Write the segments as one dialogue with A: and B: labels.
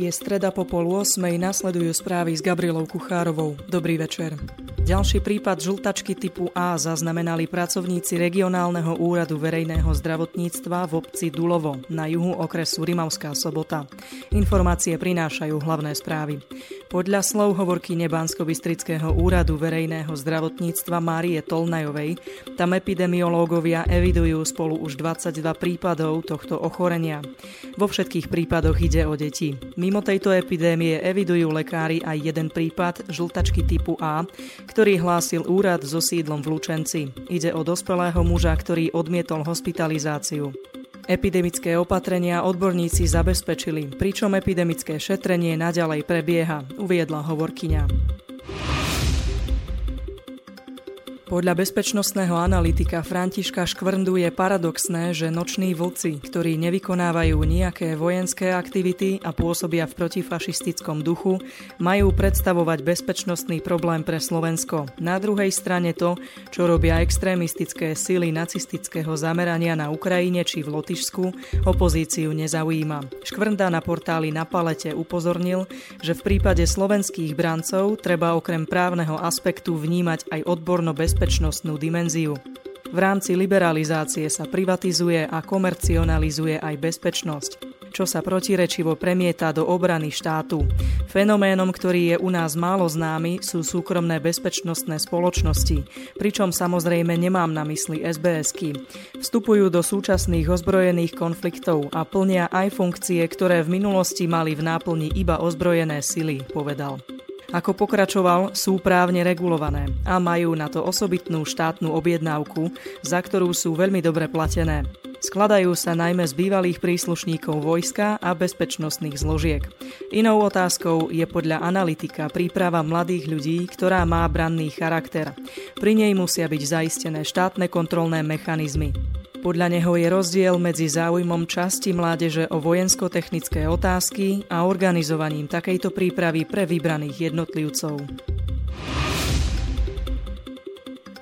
A: Je streda po pol 8. Nasledujú správy s Gabrielou Kuchárovou. Dobrý večer. Ďalší prípad žltačky typu A zaznamenali pracovníci regionálneho úradu verejného zdravotníctva v obci Dulovo na juhu okresu Rimavská sobota. Informácie prinášajú hlavné správy. Podľa slov hovorky Nebansko-Bystrického úradu verejného zdravotníctva Márie Tolnajovej, tam epidemiológovia evidujú spolu už 22 prípadov tohto ochorenia. Vo všetkých prípadoch ide o deti. Mimo tejto epidémie evidujú lekári aj jeden prípad žltačky typu A, ktorý hlásil úrad so sídlom v Lučenci. Ide o dospelého muža, ktorý odmietol hospitalizáciu. Epidemické opatrenia odborníci zabezpečili, pričom epidemické šetrenie naďalej prebieha, uviedla hovorkyňa. Podľa bezpečnostného analytika Františka Škvrndu je paradoxné, že noční vlci, ktorí nevykonávajú nejaké vojenské aktivity a pôsobia v protifašistickom duchu, majú predstavovať bezpečnostný problém pre Slovensko. Na druhej strane to, čo robia extrémistické sily nacistického zamerania na Ukrajine či v Lotyšsku, opozíciu nezaujíma. Škvrnda na portáli na palete upozornil, že v prípade slovenských brancov treba okrem právneho aspektu vnímať aj odborno bezpečnostný bezpečnostnú dimenziu. V rámci liberalizácie sa privatizuje a komercionalizuje aj bezpečnosť, čo sa protirečivo premieta do obrany štátu. Fenoménom, ktorý je u nás málo známy, sú súkromné bezpečnostné spoločnosti, pričom samozrejme nemám na mysli SBSky. Vstupujú do súčasných ozbrojených konfliktov a plnia aj funkcie, ktoré v minulosti mali v náplni iba ozbrojené sily, povedal. Ako pokračoval, sú právne regulované a majú na to osobitnú štátnu objednávku, za ktorú sú veľmi dobre platené. Skladajú sa najmä z bývalých príslušníkov vojska a bezpečnostných zložiek. Inou otázkou je podľa analytika príprava mladých ľudí, ktorá má branný charakter. Pri nej musia byť zaistené štátne kontrolné mechanizmy. Podľa neho je rozdiel medzi záujmom časti mládeže o vojensko-technické otázky a organizovaním takejto prípravy pre vybraných jednotlivcov.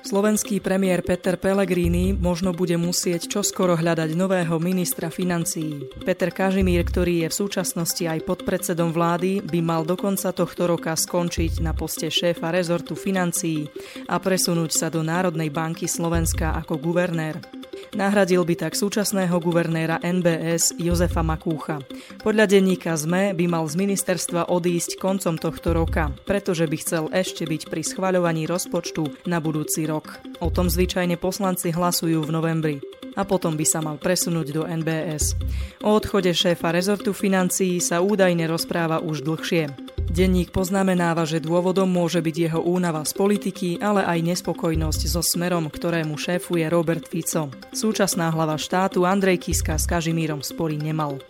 A: Slovenský premiér Peter Pellegrini možno bude musieť čoskoro hľadať nového ministra financií. Peter Kažimír, ktorý je v súčasnosti aj podpredsedom vlády, by mal do konca tohto roka skončiť na poste šéfa rezortu financií a presunúť sa do Národnej banky Slovenska ako guvernér. Nahradil by tak súčasného guvernéra NBS Jozefa Makúcha. Podľa denníka ZME by mal z ministerstva odísť koncom tohto roka, pretože by chcel ešte byť pri schvaľovaní rozpočtu na budúci rok. O tom zvyčajne poslanci hlasujú v novembri a potom by sa mal presunúť do NBS. O odchode šéfa rezortu financií sa údajne rozpráva už dlhšie. Denník poznamenáva, že dôvodom môže byť jeho únava z politiky, ale aj nespokojnosť so smerom, ktorému šéfuje Robert Fico. Súčasná hlava štátu Andrej Kiska s Kažimírom spory nemal.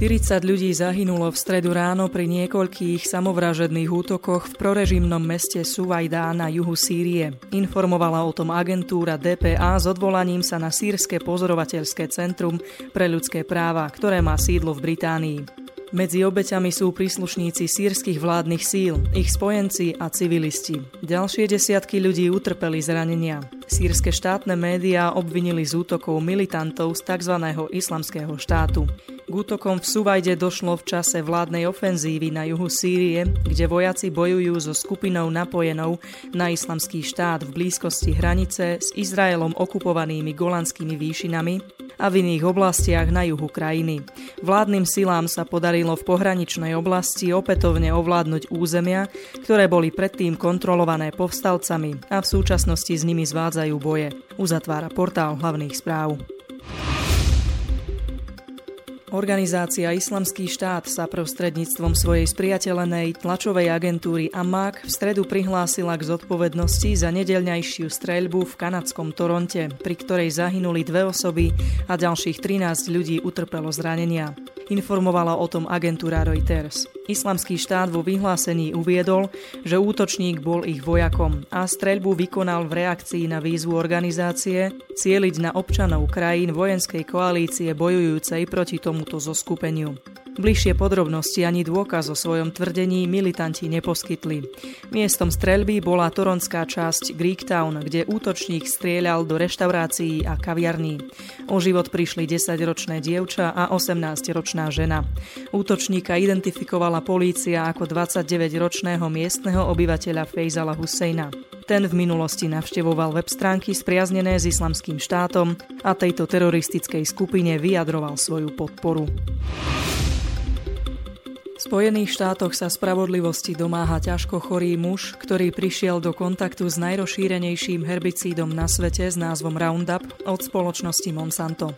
A: 40 ľudí zahynulo v stredu ráno pri niekoľkých samovražedných útokoch v prorežimnom meste Suvajdá na juhu Sýrie. Informovala o tom agentúra DPA s odvolaním sa na Sýrske pozorovateľské centrum pre ľudské práva, ktoré má sídlo v Británii. Medzi obeťami sú príslušníci sírskych vládnych síl, ich spojenci a civilisti. Ďalšie desiatky ľudí utrpeli zranenia. Sýrske štátne médiá obvinili z útokov militantov z tzv. islamského štátu. K útokom v Suvajde došlo v čase vládnej ofenzívy na juhu Sýrie, kde vojaci bojujú so skupinou napojenou na islamský štát v blízkosti hranice s Izraelom okupovanými golandskými výšinami a v iných oblastiach na juhu krajiny. Vládnym silám sa podarilo v pohraničnej oblasti opätovne ovládnuť územia, ktoré boli predtým kontrolované povstalcami a v súčasnosti s nimi zvádzajú boje, uzatvára portál hlavných správ. Organizácia Islamský štát sa prostredníctvom svojej spriateľenej tlačovej agentúry AMAK v stredu prihlásila k zodpovednosti za nedeľňajšiu streľbu v kanadskom Toronte, pri ktorej zahynuli dve osoby a ďalších 13 ľudí utrpelo zranenia. Informovala o tom agentúra Reuters. Islamský štát vo vyhlásení uviedol, že útočník bol ich vojakom a streľbu vykonal v reakcii na výzvu organizácie cieliť na občanov krajín vojenskej koalície bojujúcej proti tomuto zoskupeniu. Bližšie podrobnosti ani dôkaz o svojom tvrdení militanti neposkytli. Miestom streľby bola toronská časť Greektown, kde útočník strieľal do reštaurácií a kaviarní. O život prišli 10-ročné dievča a 18-ročná žena. Útočníka identifikovala polícia ako 29-ročného miestneho obyvateľa Fejzala Husejna. Ten v minulosti navštevoval web stránky spriaznené s islamským štátom a tejto teroristickej skupine vyjadroval svoju podporu. Spojených štátoch sa spravodlivosti domáha ťažko chorý muž, ktorý prišiel do kontaktu s najrozšírenejším herbicídom na svete s názvom Roundup od spoločnosti Monsanto.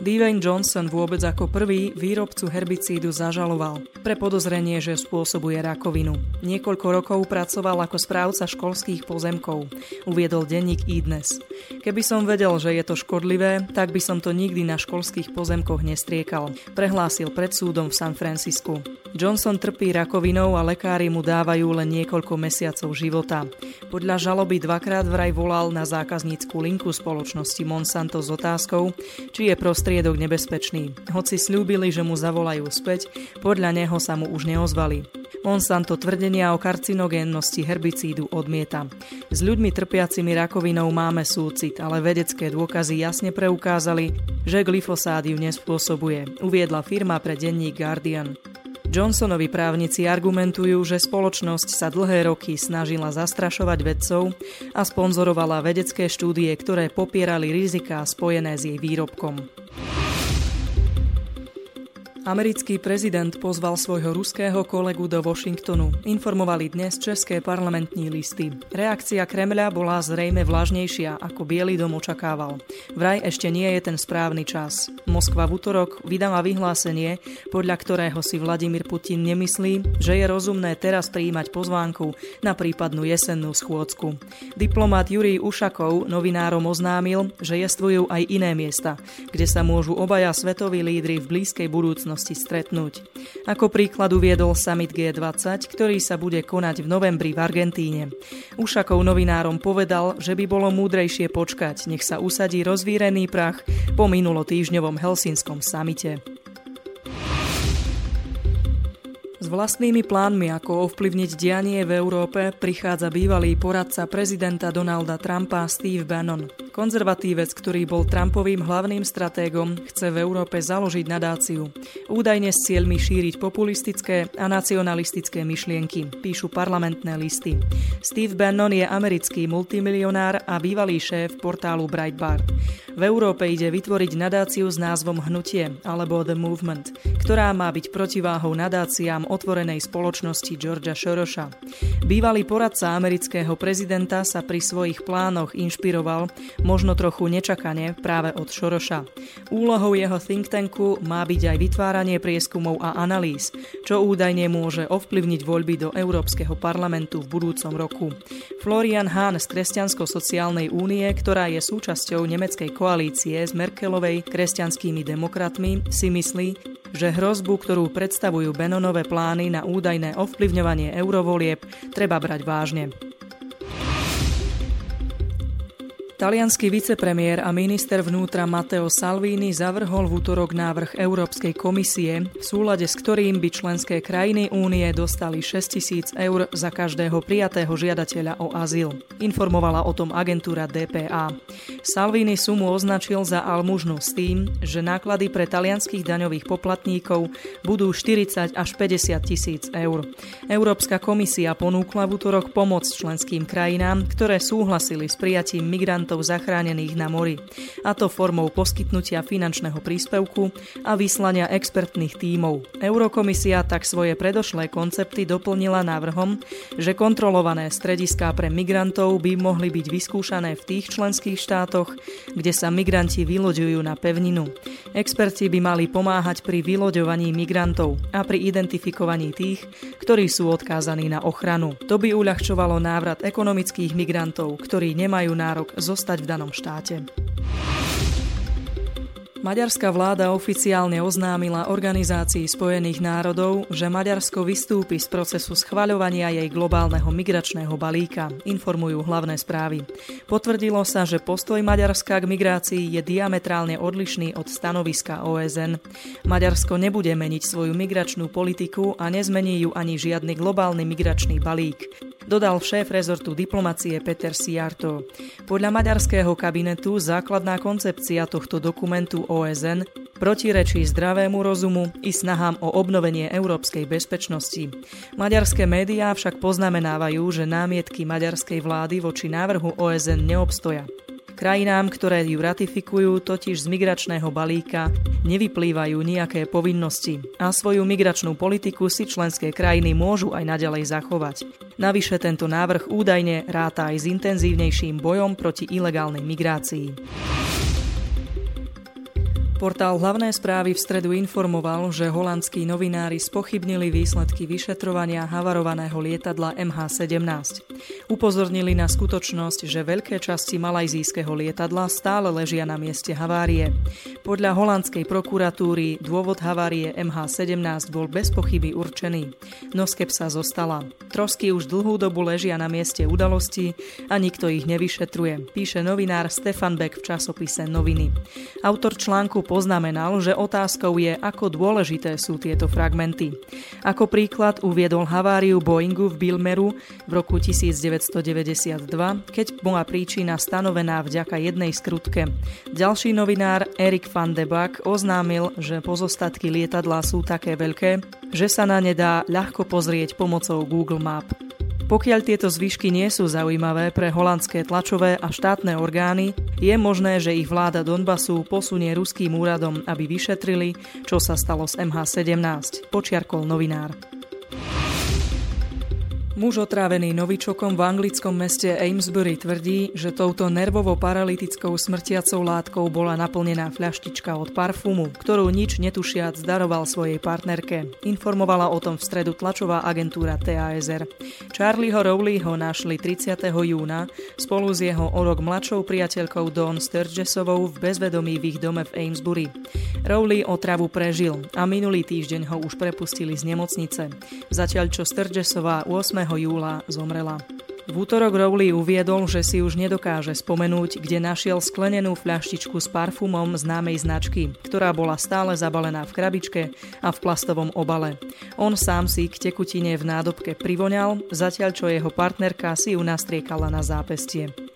A: Dwayne Johnson vôbec ako prvý výrobcu herbicídu zažaloval pre podozrenie, že spôsobuje rakovinu. Niekoľko rokov pracoval ako správca školských pozemkov, uviedol denník e-dnes. Keby som vedel, že je to škodlivé, tak by som to nikdy na školských pozemkoch nestriekal, prehlásil pred súdom v San Francisku. Johnson trpí rakovinou a lekári mu dávajú len niekoľko mesiacov života. Podľa žaloby dvakrát vraj volal na zákaznícku linku spoločnosti Monsanto s otázkou, či je prostriedok nebezpečný. Hoci slúbili, že mu zavolajú späť, podľa neho sa mu už neozvali. Monsanto tvrdenia o karcinogénnosti herbicídu odmieta. S ľuďmi trpiacimi rakovinou máme súcit, ale vedecké dôkazy jasne preukázali, že glyfosát ju nespôsobuje, uviedla firma pre denník Guardian. Johnsonovi právnici argumentujú, že spoločnosť sa dlhé roky snažila zastrašovať vedcov a sponzorovala vedecké štúdie, ktoré popierali riziká spojené s jej výrobkom. Americký prezident pozval svojho ruského kolegu do Washingtonu. Informovali dnes české parlamentní listy. Reakcia Kremľa bola zrejme vlažnejšia, ako Bielý dom očakával. Vraj ešte nie je ten správny čas. Moskva v útorok vydala vyhlásenie, podľa ktorého si Vladimír Putin nemyslí, že je rozumné teraz prijímať pozvánku na prípadnú jesennú schôdzku. Diplomat Jurij Ušakov novinárom oznámil, že jestvujú aj iné miesta, kde sa môžu obaja svetoví lídry v blízkej budúcnosti budúcnosti stretnúť. Ako príklad uviedol summit G20, ktorý sa bude konať v novembri v Argentíne. Ušakov novinárom povedal, že by bolo múdrejšie počkať, nech sa usadí rozvírený prach po minulotýžňovom Helsinskom samite. S vlastnými plánmi, ako ovplyvniť dianie v Európe, prichádza bývalý poradca prezidenta Donalda Trumpa Steve Bannon. Konzervatívec, ktorý bol Trumpovým hlavným stratégom, chce v Európe založiť nadáciu. Údajne s cieľmi šíriť populistické a nacionalistické myšlienky, píšu parlamentné listy. Steve Bannon je americký multimilionár a bývalý šéf portálu Breitbart. V Európe ide vytvoriť nadáciu s názvom Hnutie alebo The Movement, ktorá má byť protiváhou nadáciám otvorenej spoločnosti Georgia Soroša. Bývalý poradca amerického prezidenta sa pri svojich plánoch inšpiroval možno trochu nečakane práve od Šoroša. Úlohou jeho think tanku má byť aj vytváranie prieskumov a analýz, čo údajne môže ovplyvniť voľby do Európskeho parlamentu v budúcom roku. Florian Hahn z Kresťansko-sociálnej únie, ktorá je súčasťou nemeckej koalície s Merkelovej kresťanskými demokratmi, si myslí, že hrozbu, ktorú predstavujú Benonové plány na údajné ovplyvňovanie eurovolieb, treba brať vážne. Talianský vicepremiér a minister vnútra Matteo Salvini zavrhol v útorok návrh Európskej komisie, v súlade s ktorým by členské krajiny únie dostali 6 tisíc eur za každého prijatého žiadateľa o azyl. Informovala o tom agentúra DPA. Salvini sumu označil za almužnu s tým, že náklady pre talianských daňových poplatníkov budú 40 až 50 tisíc eur. Európska komisia ponúkla v útorok pomoc členským krajinám, ktoré súhlasili s prijatím migrantov migrantov zachránených na mori, a to formou poskytnutia finančného príspevku a vyslania expertných tímov. Eurokomisia tak svoje predošlé koncepty doplnila návrhom, že kontrolované strediská pre migrantov by mohli byť vyskúšané v tých členských štátoch, kde sa migranti vyloďujú na pevninu. Experti by mali pomáhať pri vyloďovaní migrantov a pri identifikovaní tých, ktorí sú odkázaní na ochranu. To by uľahčovalo návrat ekonomických migrantov, ktorí nemajú nárok zo zostať v danom štáte. Maďarská vláda oficiálne oznámila Organizácii spojených národov, že Maďarsko vystúpi z procesu schvaľovania jej globálneho migračného balíka, informujú hlavné správy. Potvrdilo sa, že postoj Maďarska k migrácii je diametrálne odlišný od stanoviska OSN. Maďarsko nebude meniť svoju migračnú politiku a nezmení ju ani žiadny globálny migračný balík dodal šéf rezortu diplomacie Peter Siarto. Podľa maďarského kabinetu základná koncepcia tohto dokumentu OSN protirečí zdravému rozumu i snahám o obnovenie európskej bezpečnosti. Maďarské médiá však poznamenávajú, že námietky maďarskej vlády voči návrhu OSN neobstoja. Krajinám, ktoré ju ratifikujú, totiž z migračného balíka nevyplývajú nejaké povinnosti a svoju migračnú politiku si členské krajiny môžu aj naďalej zachovať. Navyše tento návrh údajne ráta aj s intenzívnejším bojom proti ilegálnej migrácii. Portál hlavné správy v stredu informoval, že holandskí novinári spochybnili výsledky vyšetrovania havarovaného lietadla MH17. Upozornili na skutočnosť, že veľké časti malajzijského lietadla stále ležia na mieste havárie. Podľa holandskej prokuratúry dôvod havárie MH17 bol bez pochyby určený, no skepsa zostala. Trosky už dlhú dobu ležia na mieste udalosti a nikto ich nevyšetruje, píše novinár Stefan Beck v časopise Noviny. Autor článku poznamenal, že otázkou je, ako dôležité sú tieto fragmenty. Ako príklad uviedol haváriu Boeingu v Bilmeru v roku 1992, keď bola príčina stanovená vďaka jednej skrutke. Ďalší novinár Erik van de Bak oznámil, že pozostatky lietadla sú také veľké, že sa na ne dá ľahko pozrieť pomocou Google Map. Pokiaľ tieto zvyšky nie sú zaujímavé pre holandské tlačové a štátne orgány, je možné, že ich vláda Donbasu posunie ruským úradom, aby vyšetrili, čo sa stalo s MH17, počiarkol novinár. Muž otrávený novičokom v anglickom meste Amesbury tvrdí, že touto nervovo-paralytickou smrtiacou látkou bola naplnená fľaštička od parfumu, ktorú nič netušiac daroval svojej partnerke. Informovala o tom v stredu tlačová agentúra TASR. Charlieho Rowleyho našli 30. júna spolu s jeho o rok mladšou priateľkou Dawn Sturgesovou v bezvedomí v ich dome v Amesbury. Rowley otravu prežil a minulý týždeň ho už prepustili z nemocnice. Zatiaľ čo Sturgesová 8 júla zomrela. V útorok Rowley uviedol, že si už nedokáže spomenúť, kde našiel sklenenú fľaštičku s parfumom známej značky, ktorá bola stále zabalená v krabičke a v plastovom obale. On sám si k tekutine v nádobke privoňal, zatiaľ čo jeho partnerka si ju nastriekala na zápestie.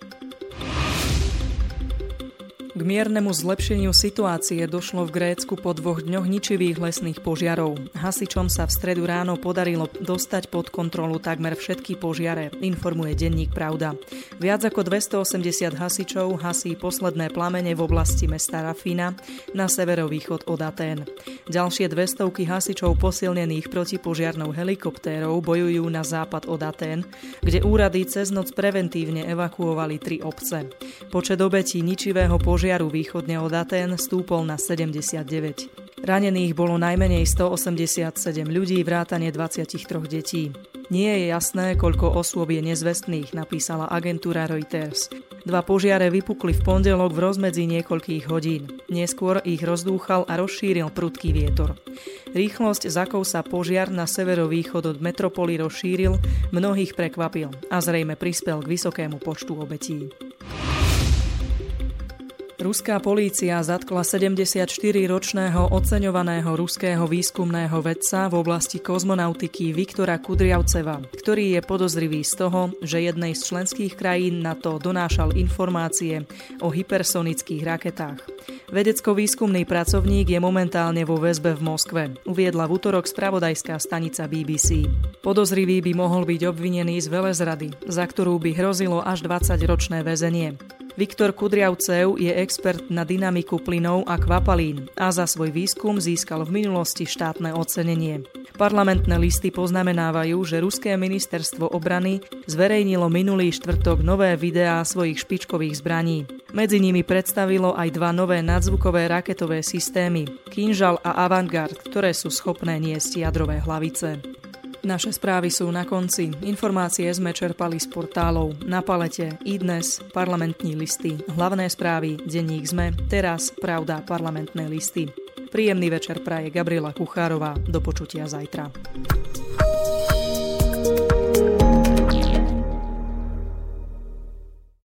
A: K miernemu zlepšeniu situácie došlo v Grécku po dvoch dňoch ničivých lesných požiarov. Hasičom sa v stredu ráno podarilo dostať pod kontrolu takmer všetky požiare, informuje denník Pravda. Viac ako 280 hasičov hasí posledné plamene v oblasti mesta Rafina na severovýchod od Atén. Ďalšie 200 hasičov posilnených protipožiarnou helikoptérou bojujú na západ od Atén, kde úrady cez noc preventívne evakuovali tri obce. Počet obetí ničivého požiaru požiaru východne od Aten stúpol na 79. Ranených bolo najmenej 187 ľudí, vrátane 23 detí. Nie je jasné, koľko osôb je nezvestných, napísala agentúra Reuters. Dva požiare vypukli v pondelok v rozmedzi niekoľkých hodín. Neskôr ich rozdúchal a rozšíril prudký vietor. Rýchlosť, za akou sa požiar na severovýchod od metropoly rozšíril, mnohých prekvapil a zrejme prispel k vysokému počtu obetí. Ruská polícia zatkla 74-ročného oceňovaného ruského výskumného vedca v oblasti kozmonautiky Viktora Kudriavceva, ktorý je podozrivý z toho, že jednej z členských krajín na to donášal informácie o hypersonických raketách. Vedecko-výskumný pracovník je momentálne vo väzbe v Moskve, uviedla v útorok spravodajská stanica BBC. Podozrivý by mohol byť obvinený z velezrady, za ktorú by hrozilo až 20-ročné väzenie. Viktor Kudriavcev je expert na dynamiku plynov a kvapalín a za svoj výskum získal v minulosti štátne ocenenie. Parlamentné listy poznamenávajú, že Ruské ministerstvo obrany zverejnilo minulý štvrtok nové videá svojich špičkových zbraní. Medzi nimi predstavilo aj dva nové nadzvukové raketové systémy Kinžal a Avantgard, ktoré sú schopné niesť jadrové hlavice. Naše správy sú na konci. Informácie sme čerpali z portálov Na palete, iDnes, parlamentní listy, hlavné správy, denník ZME, teraz Pravda, parlamentné listy. Príjemný večer praje Gabriela Kuchárová. Do počutia zajtra.